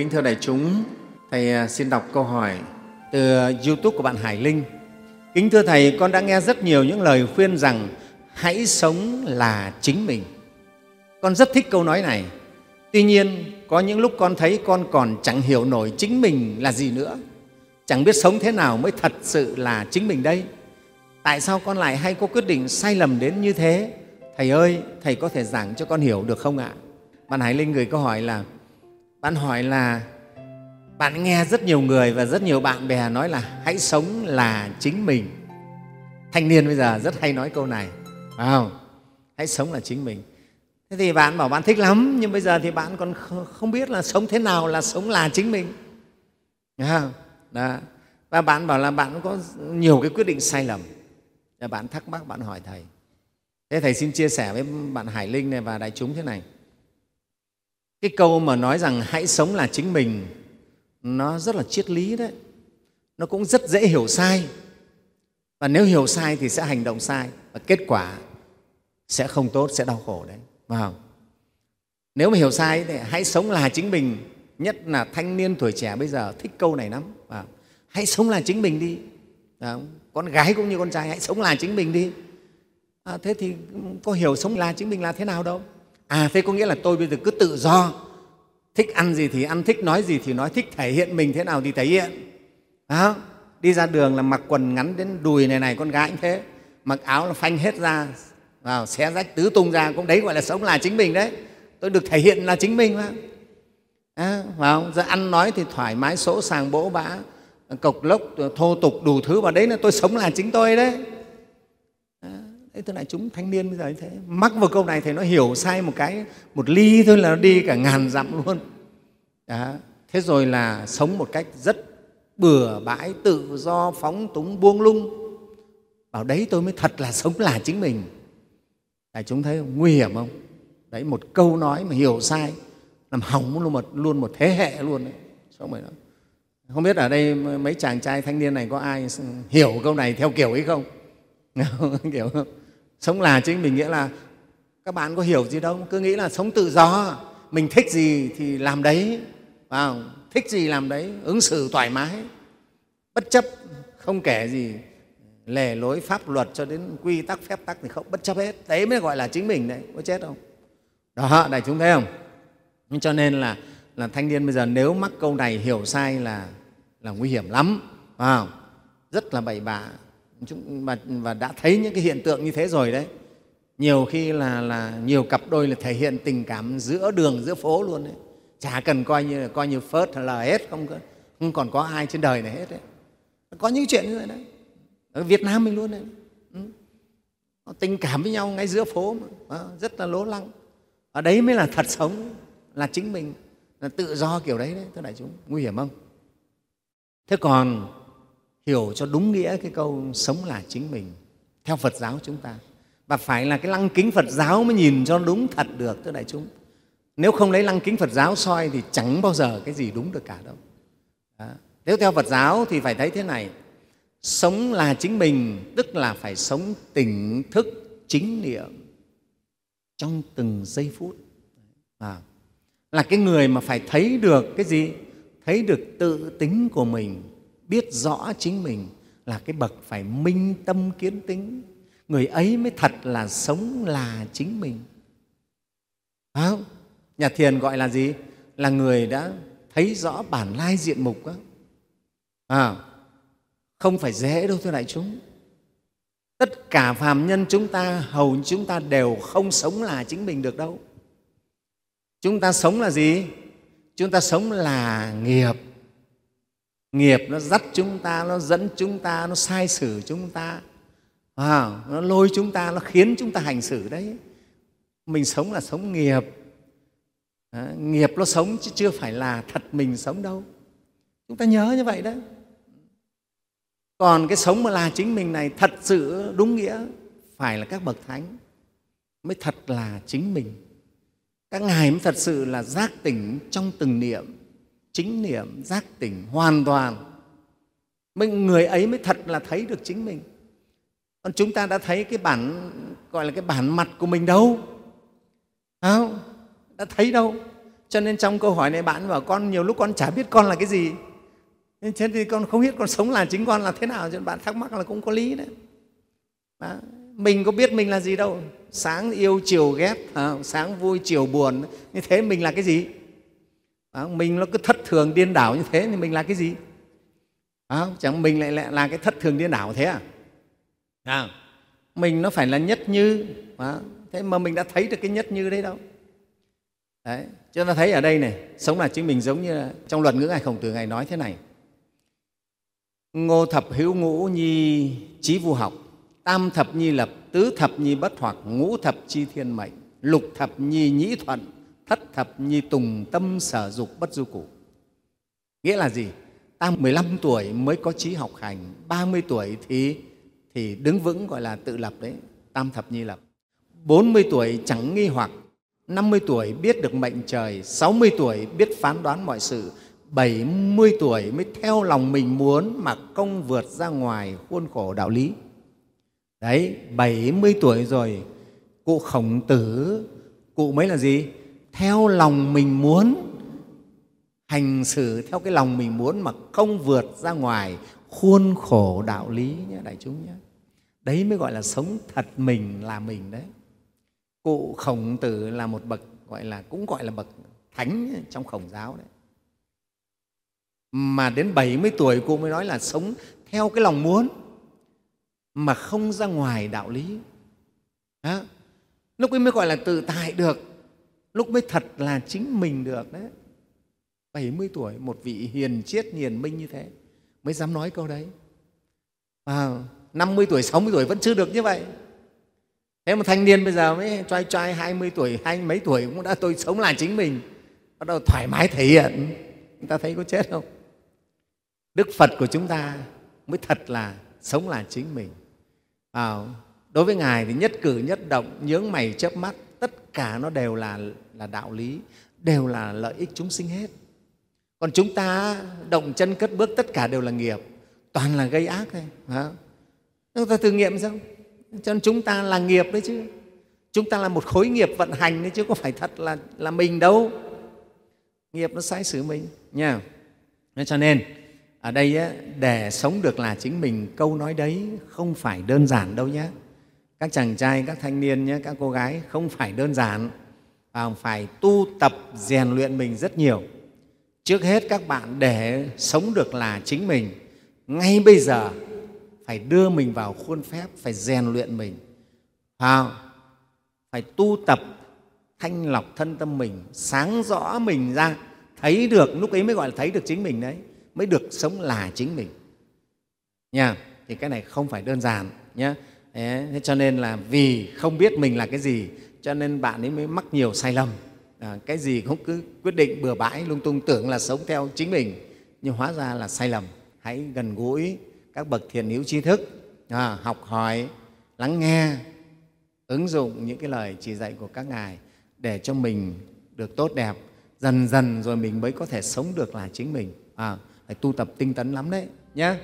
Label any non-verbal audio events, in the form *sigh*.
kính thưa đại chúng, Thầy à, xin đọc câu hỏi từ YouTube của bạn Hải Linh. Kính thưa Thầy, con đã nghe rất nhiều những lời khuyên rằng hãy sống là chính mình. Con rất thích câu nói này. Tuy nhiên, có những lúc con thấy con còn chẳng hiểu nổi chính mình là gì nữa. Chẳng biết sống thế nào mới thật sự là chính mình đây. Tại sao con lại hay có quyết định sai lầm đến như thế? Thầy ơi, Thầy có thể giảng cho con hiểu được không ạ? Bạn Hải Linh gửi câu hỏi là bạn hỏi là, bạn nghe rất nhiều người và rất nhiều bạn bè nói là hãy sống là chính mình. Thanh niên bây giờ rất hay nói câu này, phải không? Hãy sống là chính mình. Thế thì bạn bảo bạn thích lắm, nhưng bây giờ thì bạn còn không biết là sống thế nào là sống là chính mình. Không? Đó. và bạn bảo là bạn có nhiều cái quyết định sai lầm. Và bạn thắc mắc, bạn hỏi thầy. Thế thầy xin chia sẻ với bạn hải linh này và đại chúng thế này cái câu mà nói rằng hãy sống là chính mình nó rất là triết lý đấy. Nó cũng rất dễ hiểu sai. Và nếu hiểu sai thì sẽ hành động sai và kết quả sẽ không tốt sẽ đau khổ đấy. Phải không? Nếu mà hiểu sai thì hãy sống là chính mình nhất là thanh niên tuổi trẻ bây giờ thích câu này lắm. Phải hãy sống là chính mình đi. Phải con gái cũng như con trai hãy sống là chính mình đi. À, thế thì có hiểu sống là chính mình là thế nào đâu à thế có nghĩa là tôi bây giờ cứ tự do. Thích ăn gì thì ăn thích nói gì thì nói thích thể hiện mình thế nào thì thể hiện. Đó. đi ra đường là mặc quần ngắn đến đùi này này con gái cũng thế. Mặc áo là phanh hết ra vào xé rách tứ tung ra cũng đấy gọi là sống là chính mình đấy. Tôi được thể hiện là chính mình mà. À, vào giờ ăn nói thì thoải mái sỗ sàng bỗ bã cộc lốc thô tục đủ thứ và đấy là tôi sống là chính tôi đấy thế tức là chúng thanh niên bây giờ như thế, mắc vào câu này thì nó hiểu sai một cái, một ly thôi là nó đi cả ngàn dặm luôn. Đó. thế rồi là sống một cách rất bừa bãi, tự do, phóng túng, buông lung. Bảo đấy tôi mới thật là *laughs* sống là chính mình. Đại chúng thấy không? nguy hiểm không? Đấy, một câu nói mà hiểu sai, làm hỏng luôn một luôn một thế hệ luôn đấy. Xong rồi đó không biết ở đây mấy chàng trai thanh niên này có ai hiểu câu này theo kiểu ấy không? *laughs* Kiểu không? Sống là chính mình nghĩa là các bạn có hiểu gì đâu, cứ nghĩ là sống tự do. Mình thích gì thì làm đấy vào thích gì làm đấy, ứng xử thoải mái, bất chấp, không kể gì, lề lối pháp luật cho đến quy tắc, phép tắc thì không, bất chấp hết. Đấy mới gọi là chính mình đấy, có chết không? Đó, đại chúng thấy không? Cho nên là là thanh niên bây giờ nếu mắc câu này hiểu sai là là nguy hiểm lắm vào rất là bậy bạ chúng và, và đã thấy những cái hiện tượng như thế rồi đấy. Nhiều khi là, là nhiều cặp đôi là thể hiện tình cảm giữa đường giữa phố luôn đấy. Chả cần coi như coi như phớt là hết không không còn có ai trên đời này hết đấy. Có những chuyện như vậy đấy. Ở Việt Nam mình luôn đấy. Ừ. tình cảm với nhau ngay giữa phố mà, rất là lố lăng. Ở đấy mới là thật sống là chính mình. Là tự do kiểu đấy đấy thưa đại chúng. Nguy hiểm không? Thế còn hiểu cho đúng nghĩa cái câu sống là chính mình theo Phật giáo chúng ta. Và phải là cái lăng kính Phật giáo mới nhìn cho đúng thật được thưa đại chúng. Nếu không lấy lăng kính Phật giáo soi thì chẳng bao giờ cái gì đúng được cả đâu. Đó. nếu theo Phật giáo thì phải thấy thế này. Sống là chính mình tức là phải sống tỉnh thức chính niệm trong từng giây phút. À, là cái người mà phải thấy được cái gì? Thấy được tự tính của mình biết rõ chính mình là cái bậc phải minh tâm kiến tính người ấy mới thật là sống là chính mình. Phải không? Nhà thiền gọi là gì? Là người đã thấy rõ bản lai diện mục đó. À, không phải dễ đâu thưa đại chúng. Tất cả phàm nhân chúng ta hầu như chúng ta đều không sống là chính mình được đâu. Chúng ta sống là gì? Chúng ta sống là nghiệp nghiệp nó dắt chúng ta nó dẫn chúng ta nó sai xử chúng ta. Wow, nó lôi chúng ta nó khiến chúng ta hành xử đấy. Mình sống là sống nghiệp. Đó, nghiệp nó sống chứ chưa phải là thật mình sống đâu. Chúng ta nhớ như vậy đó. Còn cái sống mà là chính mình này thật sự đúng nghĩa phải là các bậc thánh mới thật là chính mình. Các ngài mới thật sự là giác tỉnh trong từng niệm chính niệm giác tỉnh hoàn toàn. Mình người ấy mới thật là thấy được chính mình. Còn chúng ta đã thấy cái bản gọi là cái bản mặt của mình đâu? Không đã thấy đâu? Cho nên trong câu hỏi này bạn bảo con nhiều lúc con chả biết con là cái gì. Thế thì con không biết con sống là chính con là thế nào cho nên bạn thắc mắc là cũng có lý đấy. Đó. mình có biết mình là gì đâu. Sáng yêu chiều ghét à, sáng vui chiều buồn. Như thế mình là cái gì? À, mình nó cứ thất thường điên đảo như thế thì mình là cái gì? À, chẳng mình lại là cái thất thường điên đảo thế à, à mình nó phải là nhất như à, thế mà mình đã thấy được cái nhất như đấy đâu. Đấy cho ta thấy ở đây này sống là chính mình giống như là trong luật ngữ ngài khổng tử ngài nói thế này. Ngô thập hữu ngũ nhi trí vu học tam thập nhi lập tứ thập nhi bất hoặc ngũ thập chi thiên mệnh lục thập nhi nhĩ thuận thất thập nhi tùng tâm sở dục bất du củ nghĩa là gì? Ta 15 tuổi mới có trí học hành 30 tuổi thì thì đứng vững gọi là tự lập đấy, tam thập nhi lập. 40 tuổi chẳng nghi hoặc 50 tuổi biết được mệnh trời 60 tuổi biết phán đoán mọi sự 70 tuổi mới theo lòng mình muốn mà công vượt ra ngoài khuôn khổ đạo lý. Đấy 70 tuổi rồi, cụ khổng tử, cụ mới là gì? Theo lòng mình muốn, hành xử theo cái lòng mình muốn mà không vượt ra ngoài khuôn khổ đạo lý nhé, đại chúng nhé. Đấy mới gọi là sống thật mình là mình đấy. Cụ khổng tử là một bậc, gọi là, cũng gọi là bậc thánh trong khổng giáo đấy. Mà đến 70 tuổi cô mới nói là sống theo cái lòng muốn mà không ra ngoài đạo lý. Đó. lúc ấy mới gọi là tự tại được lúc mới thật là chính mình được đấy. 70 tuổi một vị hiền triết hiền minh như thế mới dám nói câu đấy. À, 50 tuổi 60 tuổi vẫn chưa được như vậy. Thế mà thanh niên bây giờ mới trai trai 20 tuổi hai mấy tuổi cũng đã tôi sống là chính mình. Bắt đầu thoải mái thể hiện. Chúng ta thấy có chết không? Đức phật của chúng ta mới thật là sống là chính mình. À, đối với ngài thì nhất cử nhất động nhướng mày chớp mắt tất cả nó đều là là đạo lý đều là lợi ích chúng sinh hết. Còn chúng ta động chân cất bước tất cả đều là nghiệp toàn là gây ác thôi chúng ta thử nghiệm xem cho nên chúng ta là nghiệp đấy chứ. Chúng ta là một khối nghiệp vận hành đấy chứ có phải thật là, là mình đâu. Nghiệp nó sai xử mình nha. Cho nên ở đây để sống được là chính mình câu nói đấy không phải đơn giản đâu nhé các chàng trai, các thanh niên nhé, các cô gái không phải đơn giản và phải tu tập, rèn luyện mình rất nhiều. Trước hết các bạn để sống được là chính mình, ngay bây giờ phải đưa mình vào khuôn phép, phải rèn luyện mình. À phải tu tập, thanh lọc thân tâm mình, sáng rõ mình ra, thấy được, lúc ấy mới gọi là thấy được chính mình đấy, mới được sống là chính mình. Nha, thì cái này không phải đơn giản nhé thế cho nên là vì không biết mình là cái gì cho nên bạn ấy mới mắc nhiều sai lầm. À, cái gì cũng cứ quyết định bừa bãi lung tung tưởng là sống theo chính mình. Nhưng hóa ra là sai lầm. Hãy gần gũi các bậc thiền hữu tri thức à, học hỏi lắng nghe ứng dụng những cái lời chỉ dạy của các ngài để cho mình được tốt đẹp. Dần dần rồi mình mới có thể sống được là chính mình. À, phải tu tập tinh tấn lắm đấy nhé